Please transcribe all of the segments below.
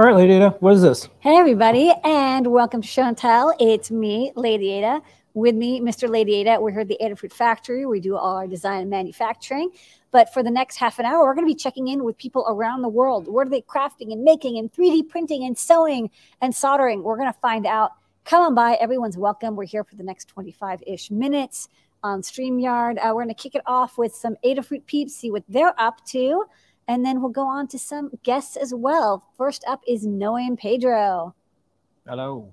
All right, Lady Ada, what is this? Hey, everybody, and welcome to Chantel. It's me, Lady Ada. With me, Mr. Lady Ada. We're here at the Adafruit Factory. We do all our design and manufacturing. But for the next half an hour, we're going to be checking in with people around the world. What are they crafting and making and 3D printing and sewing and soldering? We're going to find out. Come on by. Everyone's welcome. We're here for the next 25 ish minutes on StreamYard. Uh, we're going to kick it off with some Adafruit peeps, see what they're up to. And then we'll go on to some guests as well. First up is Noam Pedro. Hello.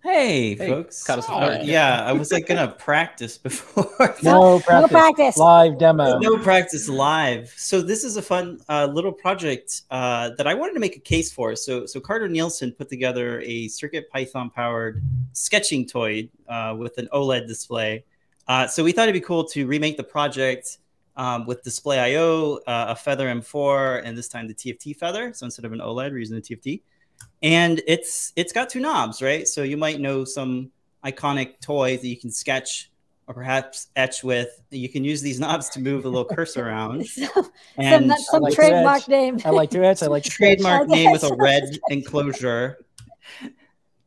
Hey, Hey, folks. cut us Uh, yeah, I was like gonna practice before. No practice. practice. Live demo. no practice live. So this is a fun uh, little project uh, that I wanted to make a case for. So so Carter Nielsen put together a Circuit Python powered sketching toy uh, with an OLED display. Uh, so we thought it'd be cool to remake the project um, with displayio, uh, a Feather M4, and this time the TFT Feather. So instead of an OLED, we're using the TFT. And it's it's got two knobs, right? So you might know some iconic toys that you can sketch or perhaps etch with. You can use these knobs to move the little cursor around. some And some, some like trademark etch. name. I like to etch. I like to trademark Okay, name with a red enclosure.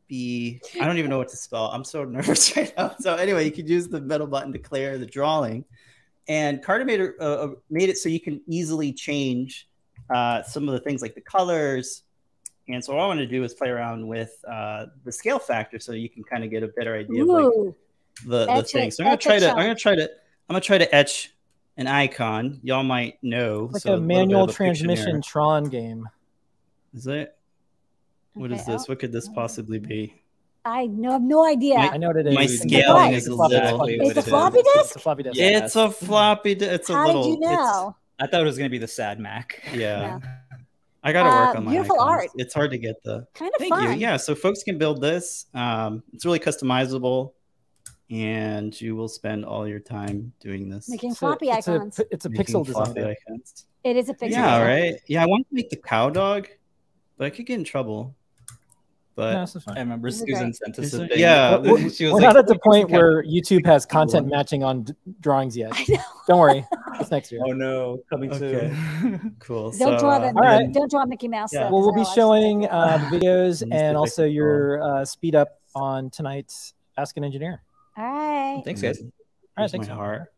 B. I don't even know what to spell. I'm so nervous right now. So anyway, you could use the middle button to clear the drawing, and Carter made it uh, uh, made it so you can easily change uh, some of the things like the colors. And so what I want to do is play around with uh, the scale factor, so you can kind of get a better idea of like the, the thing. it, So I'm gonna try to Sean. I'm gonna try to I'm gonna try to etch an icon. Y'all might know. like so a manual a transmission Tron game. Is it? What is Okay, this? oh, What could this possibly be? I no, have no idea. My- I know what it is. My scaling a is a floppy disk. little- It's It's a a floppy It's disk? a floppy disk. Yeah. it's a floppy. di- It's a How little. did you know? I thought it was going to be the sad Mac. yeah. Yeah. I gotta work Uh, on my beautiful icons. art. It's hard to get the. Kind of Thank fun. you. Yeah, so folks can build this. Um, it's really customizable, and you will spend all your time doing this. Making It's a- floppy it's a, icons. it's a Making pixel floppy design. icons. It is a pixel. Yeah, right. Yeah, I want to make the cow dog, but I could get in trouble. But No, I remember This Susan great. sent us a thing. yeah, We're, she was we're like, not at the point where YouTube has content matching on d- drawings yet. I know. Don't worry. It's next year. Oh no, coming Okay. soon. cool. Don't so, draw uh, the All right. don't draw Mickey Mouse. Yeah. though, Well, we'll be showing uh, the videos and also the your uh, speed up on tonight's Ask an Engineer. All right. Thanks, guys. All right, thanks. my heart.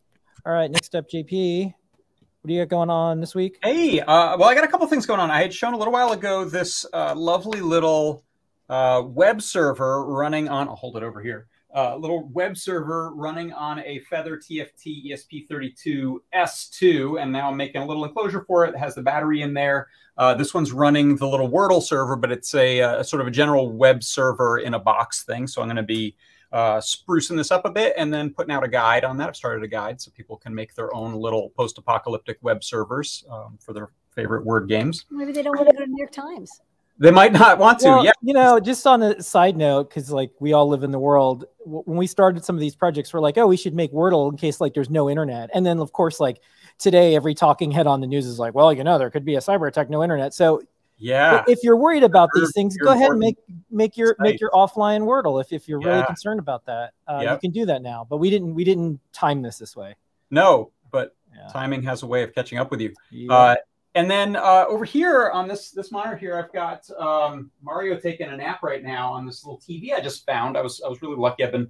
All right, next up, JP. What do you got going on this week? Hey, uh, well, I got a couple things going on. I had shown a little while ago this uh, lovely little uh, web server running on. I'll hold it over here. Uh, little web server running on a Feather TFT ESP32 S2, and now I'm making a little enclosure for it. It has the battery in there. Uh, this one's running the little Wordle server, but it's a, uh sort of a general web server in a box thing. So I'm going to be uh, sprucing this up a bit and then putting out a guide on that. I've started a guide so people can make their own little post-apocalyptic web servers um, for their favorite word games. Maybe they don't want to go to New York Times. They might not want to. Well, yeah, you know, just on a side note, because like we all live in the world. w- When we started some of these projects, we're like, oh, we should make Wordle in case like there's no internet. And then of course, like today, every talking head on the news is like, well, you know, there could be a cyber attack, no internet. So yeah. if you're worried about You're- these things, go ahead and make make your make your offline Wordle if, if you're really concerned about that. Uh, You can do that now, but we didn't we didn't time this this way. No, but Yeah. timing has a way of catching up with you. Yeah. Uh, and then uh, over here on this this monitor here, I've got um, Mario taking a nap right now on this little TV I just found. I was I was really lucky. I've been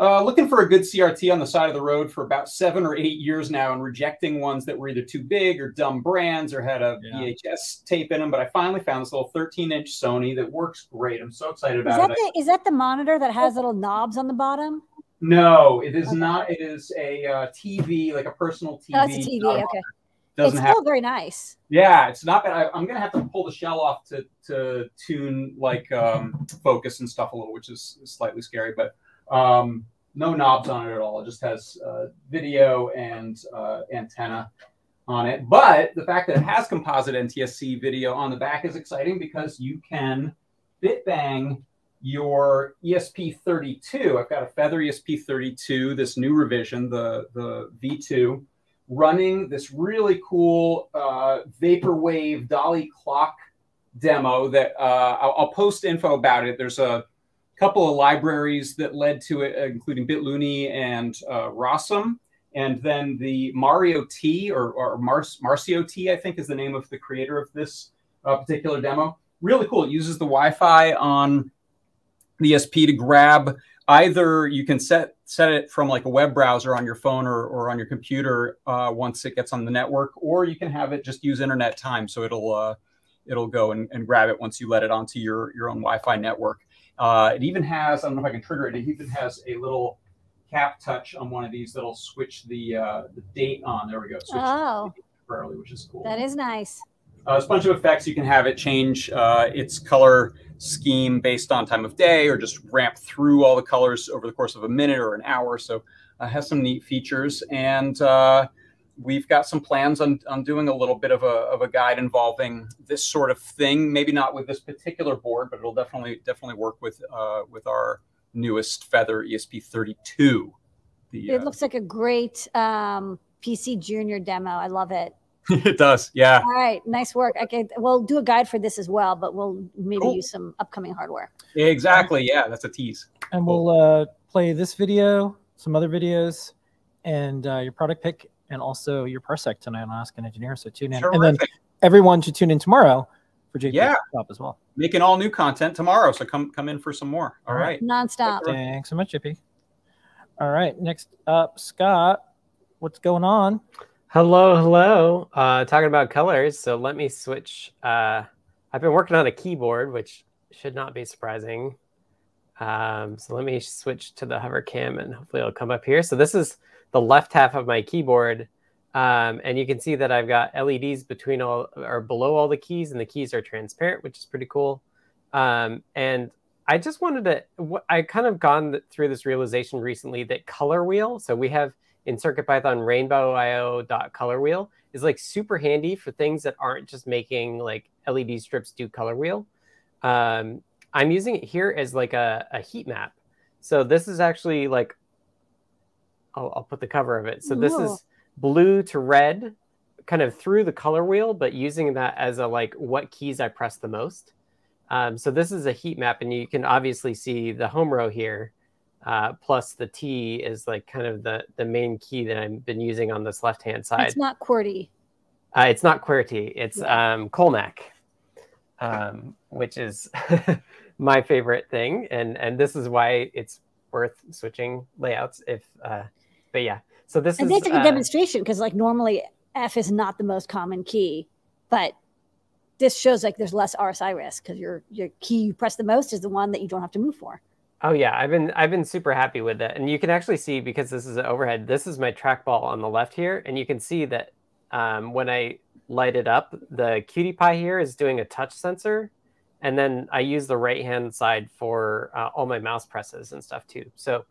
uh, looking for a good CRT on the side of the road for about seven or eight years now, and rejecting ones that were either too big or dumb brands or had a Yeah. VHS tape in them. But I finally found this little 13 inch Sony that works great. I'm so excited Is about that it. the is that the monitor that has little knobs on the bottom? No, it is Okay. not. It is a uh, TV, like a personal TV. Oh, it's a TV. not a Okay. Doesn't it's have still very nice. Yeah, it's not bad. I, I'm gonna have to pull the shell off to to tune like um, focus and stuff a little, which is slightly scary. But um, no knobs on it at all. It just has uh, video and uh, antenna on it. But the fact that it has composite NTSC video on the back is exciting because you can bit bang your ESP32. I've got a Feather E ESP32, this new revision, the the V2 running this really cool uh, vaporwave dolly clock demo that uh, I'll, I'll post info about it. There's a couple of libraries that led to it, uh, including bitluni and uh, Rossum. And then the Mario T or, or Mar- Marcio T, I think is the name of the creator of this uh, particular demo. Really cool. It uses the Wi-Fi on the ESP to grab either you can set set it from like a web browser on your phone or, or on your computer uh, once it gets on the network, or you can have it just use internet time. So it'll uh, it'll go and, and grab it once you let it onto your your own Wi-Fi network. Uh, it even has I don't know if I can trigger it. It even has a little cap touch on one of these that'll switch the uh, the date on. There we go. Switch Oh, temporarily, which is cool. that is nice. Uh, a bunch of effects. You can have it change uh, its color scheme based on time of day or just ramp through all the colors over the course of a minute or an hour. So uh, has some neat features. And uh, we've got some plans on, on doing a little bit of a, of a guide involving this sort of thing. Maybe not with this particular board, but it'll definitely definitely work with uh, with our newest Feather E ESP32. The, It uh, looks like a great um, PC Junior demo. I love it. it does, yeah. All right, nice work. Okay, we'll do a guide for this as well, but we'll maybe Cool. use some upcoming hardware. Exactly, yeah. That's a tease. and we'll uh, play this video, some other videos, and uh, your product pick, and also your parsec tonight on Ask an Engineer. So tune in, and then everyone should tune in tomorrow for JP Yeah. Shop as well. making all new content tomorrow. So come come in for some more. All All right. right. Nonstop. Thanks so much, JP. All right, next up, Scott. What's going on? Hello, hello. Uh, talking about colors. So let me switch. Uh, I've been working on a keyboard, which should not be surprising. Um, so let me switch to the hover cam and hopefully it'll come up here. So this is the left half of my keyboard. Um, and you can see that I've got LEDs between all or below all the keys, and the keys are transparent, which is pretty cool. Um, and I just wanted to, I kind of gone through this realization recently that color wheel. So we have in CircuitPython rainbowio.color wheel is like super handy for things that aren't just making like LED strips do color wheel. Um, I'm using it here as like a, a heat map. So this is actually like, I'll, I'll put the cover of it. So this Ooh. is blue to red kind of through the color wheel, but using that as a like what keys I press the most. Um, so this is a heat map, and you can obviously see the home row here, uh, plus the T is like kind of the the main key that I've been using on this left hand side. It's not QWERTY. Uh, it's not QWERTY, it's Yeah. um, Colemak, um, which is my favorite thing, and and this is why it's worth switching layouts. If, uh, but yeah, so this I is a uh, demonstration because, like, normally F is not the most common key, but this shows like there's less RSI risk because your your key you press the most is the one that you don't have to move for. Oh yeah, I've been I've been super happy with it, and you can actually see because this is an overhead. This is my trackball on the left here, and you can see that um, when I light it up, the QT Py here is doing a touch sensor, and then I use the right hand side for uh, all my mouse presses and stuff too. So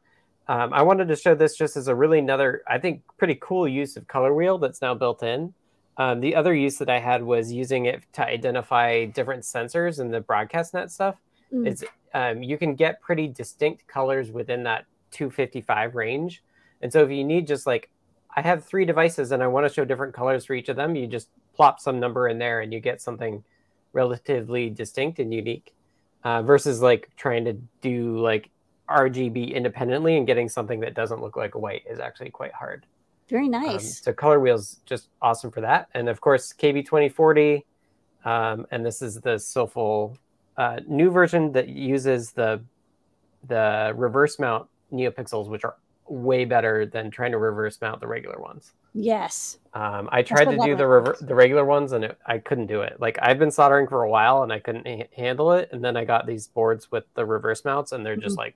um, I wanted to show this just as a really another I think pretty cool use of color wheel that's now built in. Um, the other use that I had was using it to identify different sensors in the broadcast net stuff. Mm. It's um, you can get pretty distinct colors within that 255 range. And so if you need just like, I have three devices and I want to show different colors for each of them, you just plop some number in there and you get something relatively distinct and unique uh, versus like trying to do like RGB independently and getting something that doesn't look like a white is actually quite hard. Very Um, nice. so color wheels just awesome for that. And of course, KB2040. Um, and this is the Sofle uh, new version that uses the the reverse mount NeoPixels, which are way better than trying to reverse mount the regular ones. yes. Um, I tried to do the rever- the regular ones and it, I couldn't do it. Like I've been soldering for a while and I couldn't ha- handle it. And then I got these boards with the reverse mounts and they're just Mm-hmm. like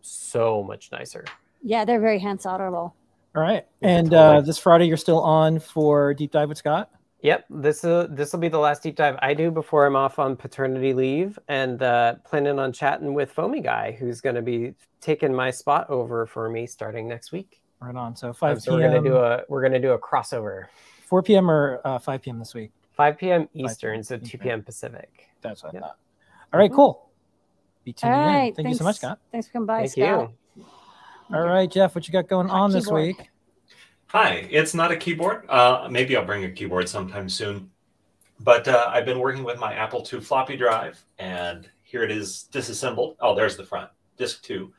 so much nicer. Yeah, they're very hand solderable. All right, Yeah, and totally. uh, this Friday you're still on for deep dive with Scott. Yep, this uh, this will be the last deep dive I do before I'm off on paternity leave, and uh, planning on chatting with Foamy Guy, who's going to be taking my spot over for me starting next week. Right on. So Um, 5 so we're gonna do a we're gonna do a crossover, 4 p.m. or uh, 5 p.m. this week. 5 p.m. p.m. Eastern, so 2 p.m. Pacific. That's what I thought. All right, cool. Be All tuning right. in. Thank you so much, Scott. Thanks for coming by, Thank Scott. you. All right, Jeff, what you got going Hot on this keyboard. week? Hi, it's not a keyboard. Uh, maybe I'll bring a keyboard sometime soon. But uh, I've been working with my Apple II floppy drive, and here it is disassembled. Oh, there's the front, disk two.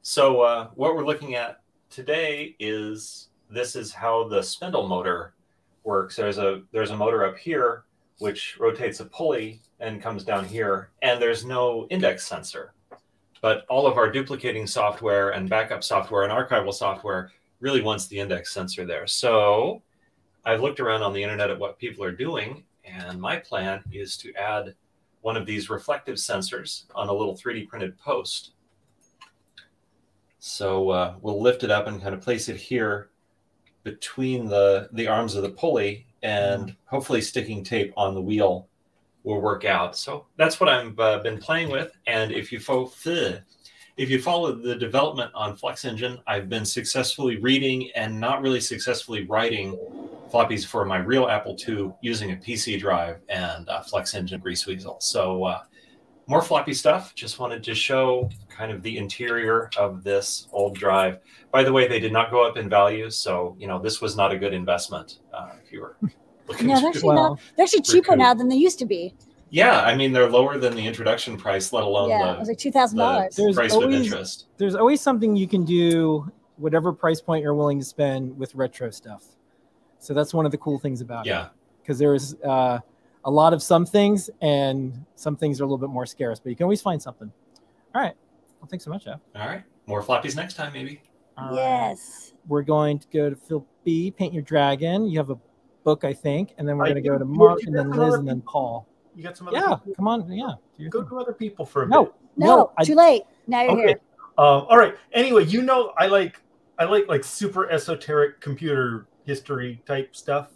So uh, what we're looking at today is this is how the spindle motor works. There's a there's a motor up here. which rotates a pulley and comes down here, and there's no index sensor. But all of our duplicating software and backup software and archival software really wants the index sensor there. So I've looked around on the internet at what people are doing, and my plan is to add one of these reflective sensors on a little 3D printed post. So uh, we'll lift it up and kind of place it here between the, the arms of the pulley and hopefully sticking tape on the wheel will work out. So that's what I've uh, been playing with. And if you fo- if you follow the development on FluxEngine, I've been successfully reading and not really successfully writing floppies for my real Apple II using a PC drive and uh, FluxEngine Grease Weasel. So uh, more floppy stuff. Just wanted to show kind of the interior of this old drive. By the way, they did not go up in value, so you know this was not a good investment uh, if you were looking No, to. they're actually, Well, not, they're actually cheaper recoup. now than they used to be. Yeah, I mean they're lower than the introduction price, let alone yeah, it the, was like two thousand dollars. the There's price with always- interest. There's always something you can do, whatever price point you're willing to spend with retro stuff. So that's one of the cool things about it. Yeah. because there's uh, a lot of some things and some things are a little bit more scarce, but you can always find something. All right. Well, thanks so much, Jeff. All right, more floppies next time, maybe. All right. yes. We're going to go to Phil B, Paint Your Dragon. You have a book, I think, and then we're I going to go to Mark and then Liz and then people? Paul. You got some other Yeah, people? come on. Yeah. do Go thing. to other people for a bit. No, No, I- too late. Now you're Okay. here. Um, all right. Anyway, you know, I like I like like super esoteric computer history type stuff.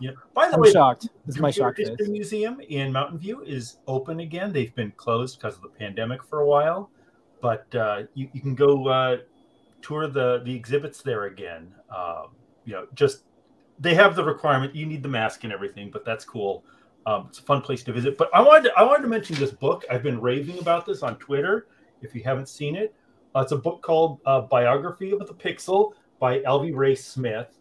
You know, by the I'm way, shocked. This is my Computer shock face. History Museum in Mountain View is open again. They've been closed because of the pandemic for a while, but uh, you, you can go uh, tour the the exhibits there again. Um, you know, just they have the requirement. You need the mask and everything, but that's cool. Um, it's a fun place to visit. But I wanted to, I wanted to mention this book. I've been raving about this on Twitter. If you haven't seen it, uh, it's a book called uh, Biography of the Pixel by Alvy Ray Smith.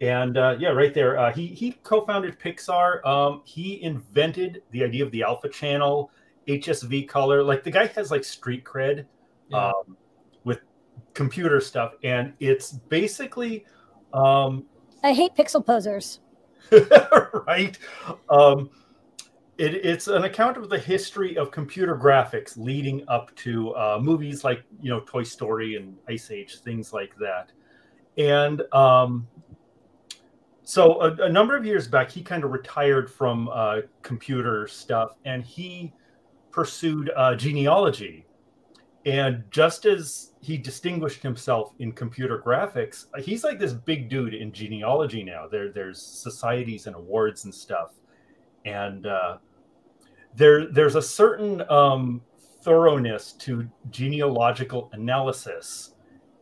And uh, yeah, right there, uh, he he co-founded Pixar. Um, he invented the idea of the Alpha Channel, HSV color. Like the guy has like street cred Yeah. um, with computer stuff, and it's basically um, I hate pixel posers. right. Um, it, it's an account of the history of computer graphics leading up to uh, movies like you know Toy Story and Ice Age, things like that. And um, so a, a number of years back, he kind of retired from uh, computer stuff, and he pursued uh, genealogy. And just as he distinguished himself in computer graphics, he's like this big dude in genealogy now. There, there's societies and awards and stuff, and uh, there, there's a certain um, thoroughness to genealogical analysis,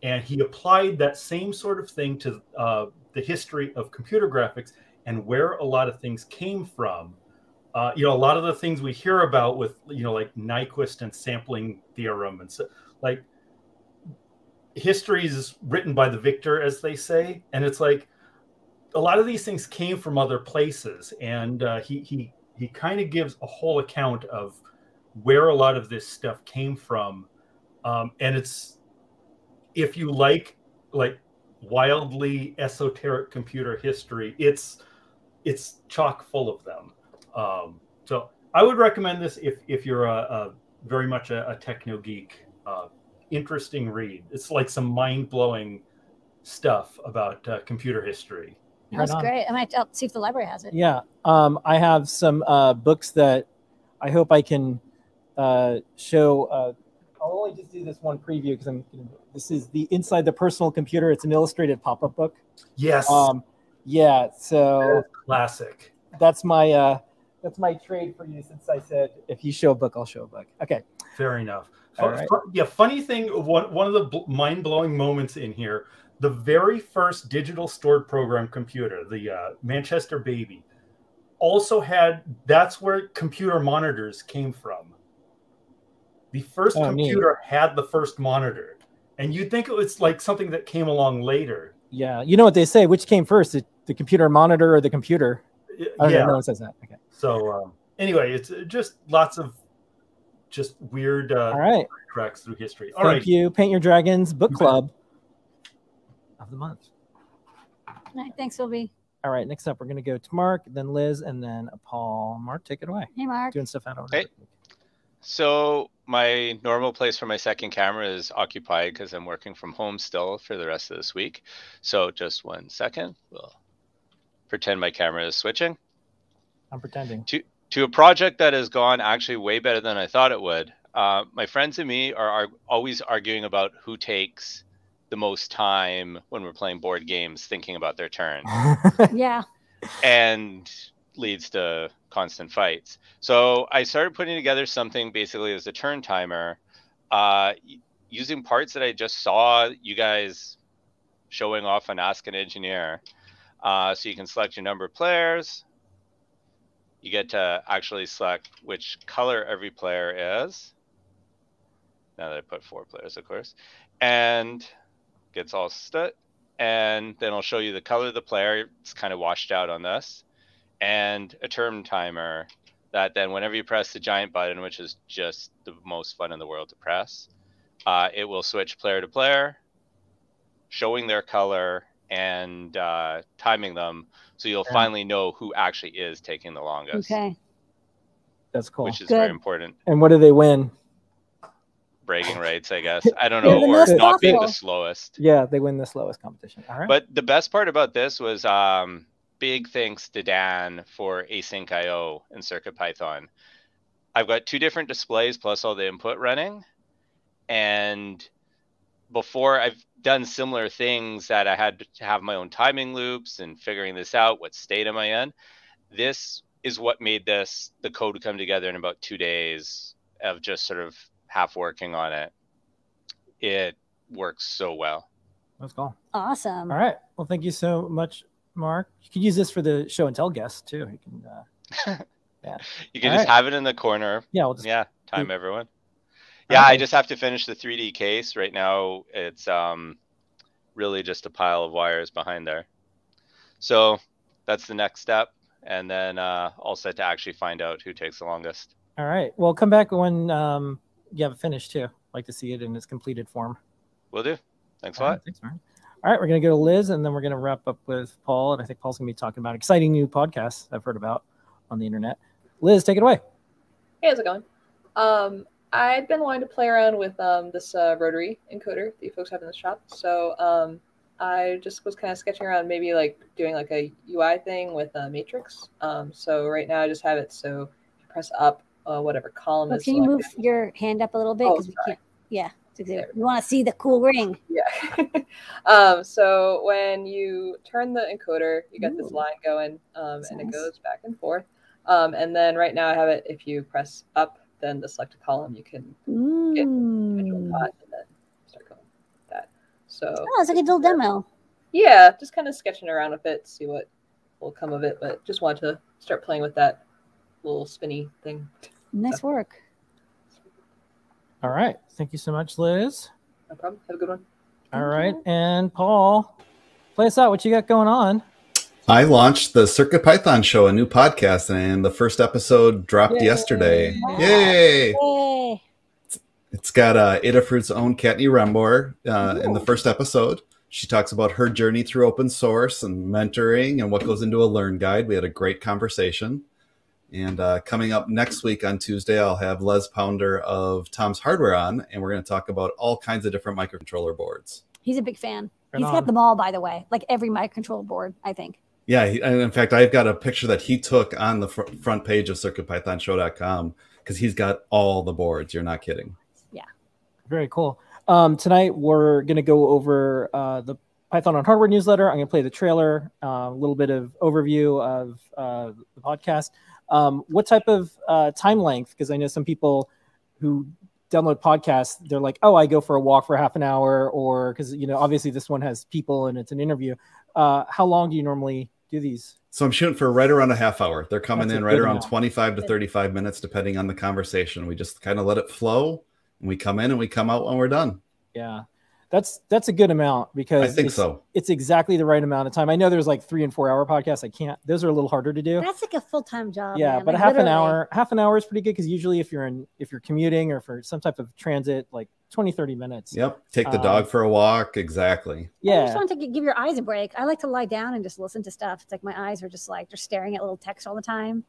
and he applied that same sort of thing to uh, the history of computer graphics and where a lot of things came from. Uh, you know, a lot of the things we hear about with, you know, like Nyquist and sampling theorem and so, like history is written by the victor, as they say, and it's like a lot of these things came from other places, and uh, he he he kind of gives a whole account of where a lot of this stuff came from, um, and it's if you like like wildly esoteric computer history, it's it's chock full of them. Um, so I would recommend this if if you're a, a very much a, a techno geek. Uh, interesting read. It's like some mind blowing stuff about uh, computer history. That was Right great. I might I'll see if the library has it. Yeah. Um, I have some uh, books that I hope I can uh, show. Uh, I'll only just do this one preview because I'm. This is the Inside the Personal Computer. It's an illustrated pop-up book. Yes, Um, yeah. So classic. that's my uh, that's my trade for you. Since I said if you show a book, I'll show a book. Okay. Fair enough. All right. yeah, funny thing. One one of the mind blowing moments in here. The very first digital stored program computer, the uh, Manchester Baby, also had. That's where computer monitors came from. The first Oh, neat. computer had the first monitor, and you'd think it was like something that came along later. Yeah. You know what they say? Which came first, the, the computer monitor or the computer? I don't yeah. know. No one says that. Okay. So um, anyway, it's uh, just lots of just weird uh, All right. tracks through history. All Thank right. you. Paint Your Dragons Book Club of the month. All right, thanks, Phil B. All right, next up, we're going to go to Mark, then Liz, and then Paul. Mark, take it away. Hey, Mark. Doing stuff out on. Hey. So my normal place for my second camera is occupied because I'm working from home still for the rest of this week. So just one second. We'll pretend my camera is switching I'm pretending. to to a project that has gone actually way better than I thought it would. Uh, my friends and me are, are always arguing about who takes the most time when we're playing board games, thinking about their turn, Yeah. and leads to constant fights. So I started putting together something basically as a turn timer, uh, using parts that I just saw you guys showing off on Ask an Engineer. Uh, so you can select your number of players, you get to actually select which color every player is. Now that I put four players, of course, and gets all set. And then I'll show you the color of the player. It's kind of washed out on this, and a term timer that then whenever you press the giant button, which is just the most fun in the world to press, uh, it will switch player to player, showing their color and uh, timing them so you'll Yeah. finally know who actually is taking the longest, Okay. That's cool. which is Good. very important. And what do they win? Bragging rights, I guess. I don't know, the or most not being the slowest. Yeah, they win the slowest competition. All right. But the best part about this was um, big thanks to Dan for Async IO and CircuitPython. I've got two different displays plus all the input running. And before I've done similar things that I had to have my own timing loops and figuring this out, what state am I in? This is what made this the code come together in about two days of just sort of half working on it. It works so well. That's cool. Awesome. All right. Well, thank you so much, Mark. You can use this for the show and tell guests too. You can. Uh, You can All just right. have it in the corner. yeah, we'll just. Yeah, time everyone. All Yeah, I just have to finish the 3D case right now. It's um really just a pile of wires behind there. So that's the next step, and then uh, all set to actually find out who takes the longest. All right. Well, come back when um, you have it finished too. like to see it in its completed form. Will do. Thanks a lot. right, thanks, Mark. All right, we're gonna go to Liz, and then we're gonna wrap up with Paul. And I think Paul's gonna be talking about exciting new podcasts I've heard about on the internet. Liz, take it away. Hey, how's it going? Um, I've been wanting to play around with um, this uh, rotary encoder that you folks have in the shop. So um, I just was kind of sketching around, maybe like doing like a UI thing with a matrix. Um, so right now I just have it so you press up, uh, whatever column Well, is can you move your hand up a little bit? Oh, Because we can't. Yeah. We want to see the cool ring. Yeah. um, so when you turn the encoder, you get this line going, um, and it goes back and forth. Um, and then right now I have it. If you press up, then the selected column, you can individual Mm. and then start going with that. So Oh, it's like a little demo. yeah, just kind of sketching around with it, see what will come of it. But just wanted to start playing with that little spinny thing. Nice work. All right, thank you so much, Liz. No problem. Have a good one. All right, and Paul, play us out. What you got going on? I launched the Circuit Python Show, a new podcast, and the first episode dropped Yay. yesterday. Yay! Yay. It's got uh, Adafruit's own Kattni Rembor uh, in the first episode. She talks about her journey through open source and mentoring and what goes into a Learn Guide. We had a great conversation. And uh, coming up next week on Tuesday, I'll have Les Pounder of Tom's Hardware on, and we're going to talk about all kinds of different microcontroller boards. He's a big fan. Right He's on. got them all, by the way. Like every microcontroller board, I think. Yeah, he, and in fact, I've got a picture that he took on the fr- front page of CircuitPythonShow.com because he's got all the boards. You're not kidding. Yeah, very cool. Um, tonight we're going to go over uh, the Python on Hardware newsletter. I'm going to play the trailer, uh, a little bit of overview of uh, the podcast. Um, what type of uh, time length? Because I know some people who download podcasts, they're like, "Oh, I go for a walk for half an hour," or because you know, obviously this one has people and it's an interview. Uh, how long do you normally do these? So I'm shooting for right around a half hour. They're coming That's in right around amount. 25 to 35 minutes, depending on the conversation. We just kind of let it flow, and we come in and we come out when we're done. Yeah. That's that's a good amount because I think it's, so. It's exactly the right amount of time. I know there's like three and four hour podcasts. I can't. Those are a little harder to do. That's like a full time job. yeah, man. but Like, half an hour, half an hour is pretty good because usually if you're in if you're commuting or for some type of transit, like 20, 30 minutes. Yep. Take the Um, dog for a walk. Exactly. Yeah. I just want to give your eyes a break. I like to lie down and just listen to stuff. It's like my eyes are just like they're staring at little text all the time.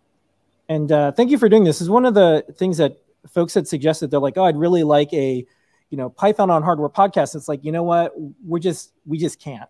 And uh, thank you for doing this. This is one of the things that folks had suggested. They're like, oh, I'd really like a, you know, Python on hardware podcast. It's like, you know what? We're just, we just can't.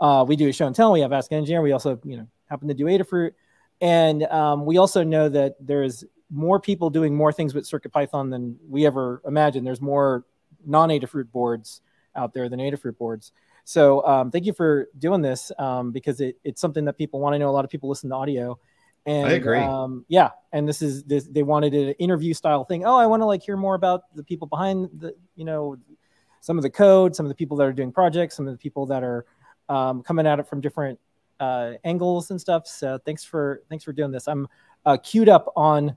Uh, we do a show and tell. We have Ask an Engineer. We also, you know, happen to do Adafruit. And um, we also know that there's more people doing more things with Circuit Python than we ever imagined. There's more non-Adafruit boards out there than Adafruit boards. So um, thank you for doing this um, because it, it's something that people want to know. A lot of people listen to audio. And, I agree. Um, yeah, and this is this. They wanted an interview style thing. Oh, I want to like hear more about the people behind the, you know, some of the code, some of the people that are doing projects, some of the people that are um, coming at it from different uh, angles and stuff. So thanks for thanks for doing this. I'm uh, queued up on.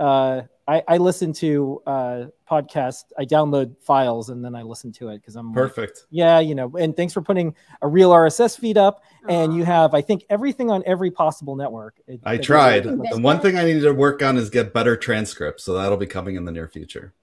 Uh, I, I listen to uh, podcast. I download files and then I listen to it because I'm like, Perfect. yeah, you know. And thanks for putting a real RSS feed up. And you have, I think, everything on every possible network. It- I tried. The one thing I need to work on is get better transcripts. So that'll be coming in the near future.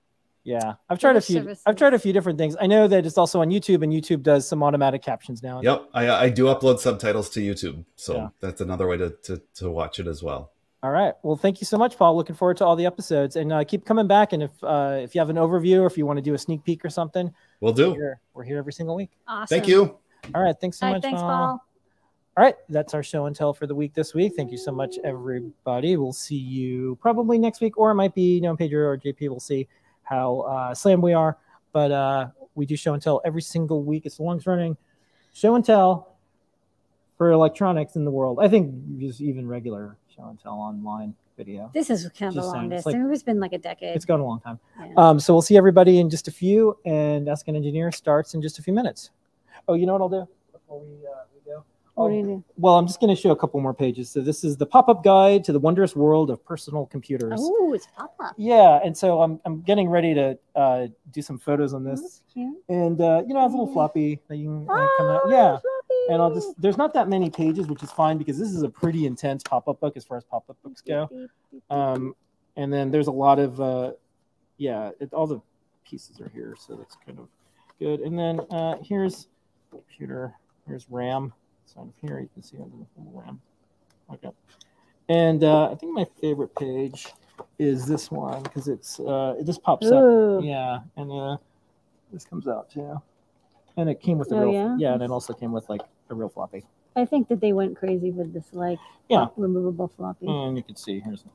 Yeah, I've tried a few. services. I've tried a few different things. I know that it's also on YouTube, and YouTube does some automatic captions now. Yep. I, I do upload subtitles to YouTube. So Yeah. that's another way to, to, to watch it as well. All right. Well, thank you so much, Paul. Looking forward to all the episodes, and uh, keep coming back. And if uh, if you have an overview, or if you want to do a sneak peek or something, We'll we're do. here, we're here every single week. Awesome. Thank you. All right. Thanks so All right, much. thanks, Paul. Paul. All right, that's our show and tell for the week this week. Thank you so much, everybody. We'll see you probably next week, or it might be you know Pedro or JP. We'll see how uh, slam we are, but uh, we do show and tell every single week. It's the longest running show and tell for electronics in the world. I think just even regular show and tell online video. This is kind of saying, longest. it's like- it's been like a decade. It's gone a long time. Yeah. Um, so we'll see everybody in just a few, and Ask an Engineer starts in just a few minutes. Oh, you know what I'll do before we, uh, we go? What do you do? Well, I'm just going to show a couple more pages. So this is the pop-up guide to the wondrous world of personal computers. Oh, it's pop up. Yeah, and so I'm I'm getting ready to uh, do some photos on this, Cute. and uh, you know, I have a little floppy that you can uh, come out. Yeah, and I'll just there's not that many pages, which is fine because this is a pretty intense pop-up book as far as pop-up books go. Um, and then there's a lot of uh, yeah, it, all the pieces are here, so that's kind of good. And then uh, here's computer. Here's RAM. So here you can see under the RAM. Okay. And uh, I think my favorite page is this one because it's uh, it just pops Ooh. up. Yeah, and uh, this comes out too. And it came with a Oh, real yeah? yeah, and it also came with like a real floppy. I think that they went crazy with this like Yeah. removable floppy. And you can see here's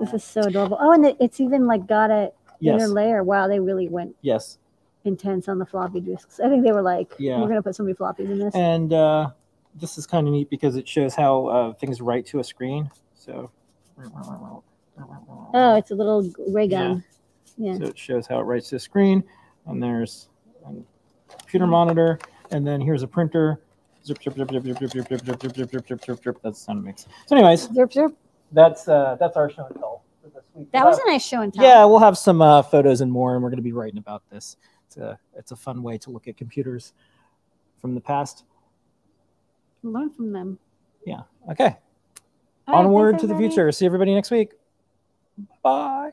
This is so adorable. Oh, and it's even like got a Yes. inner layer. Wow, they really went yes. intense on the floppy disks. I think they were like, Yeah. we're gonna put so many floppies in this. And uh, this is kind of neat because it shows how uh, things write to a screen. So, oh, it's a little ray gun. Yeah. so it shows how it writes to a screen. And there's a computer monitor. And then here's a printer. Zip, zip, zip, zip, zip, zip, zip, zip, zip, zip, zip, zip, zip, zip, zip. That's the sound it makes. So, anyways, Zerp, zerp. that's uh, that's our show and tell. for this week. That was a nice show and tell. yeah, we'll have some uh, photos and more, and we're going to be writing about this. It's a it's a fun way to look at computers from the past. Learn from them. Yeah. Okay. All right, Onward thanks, to the future. See everybody next week. Bye.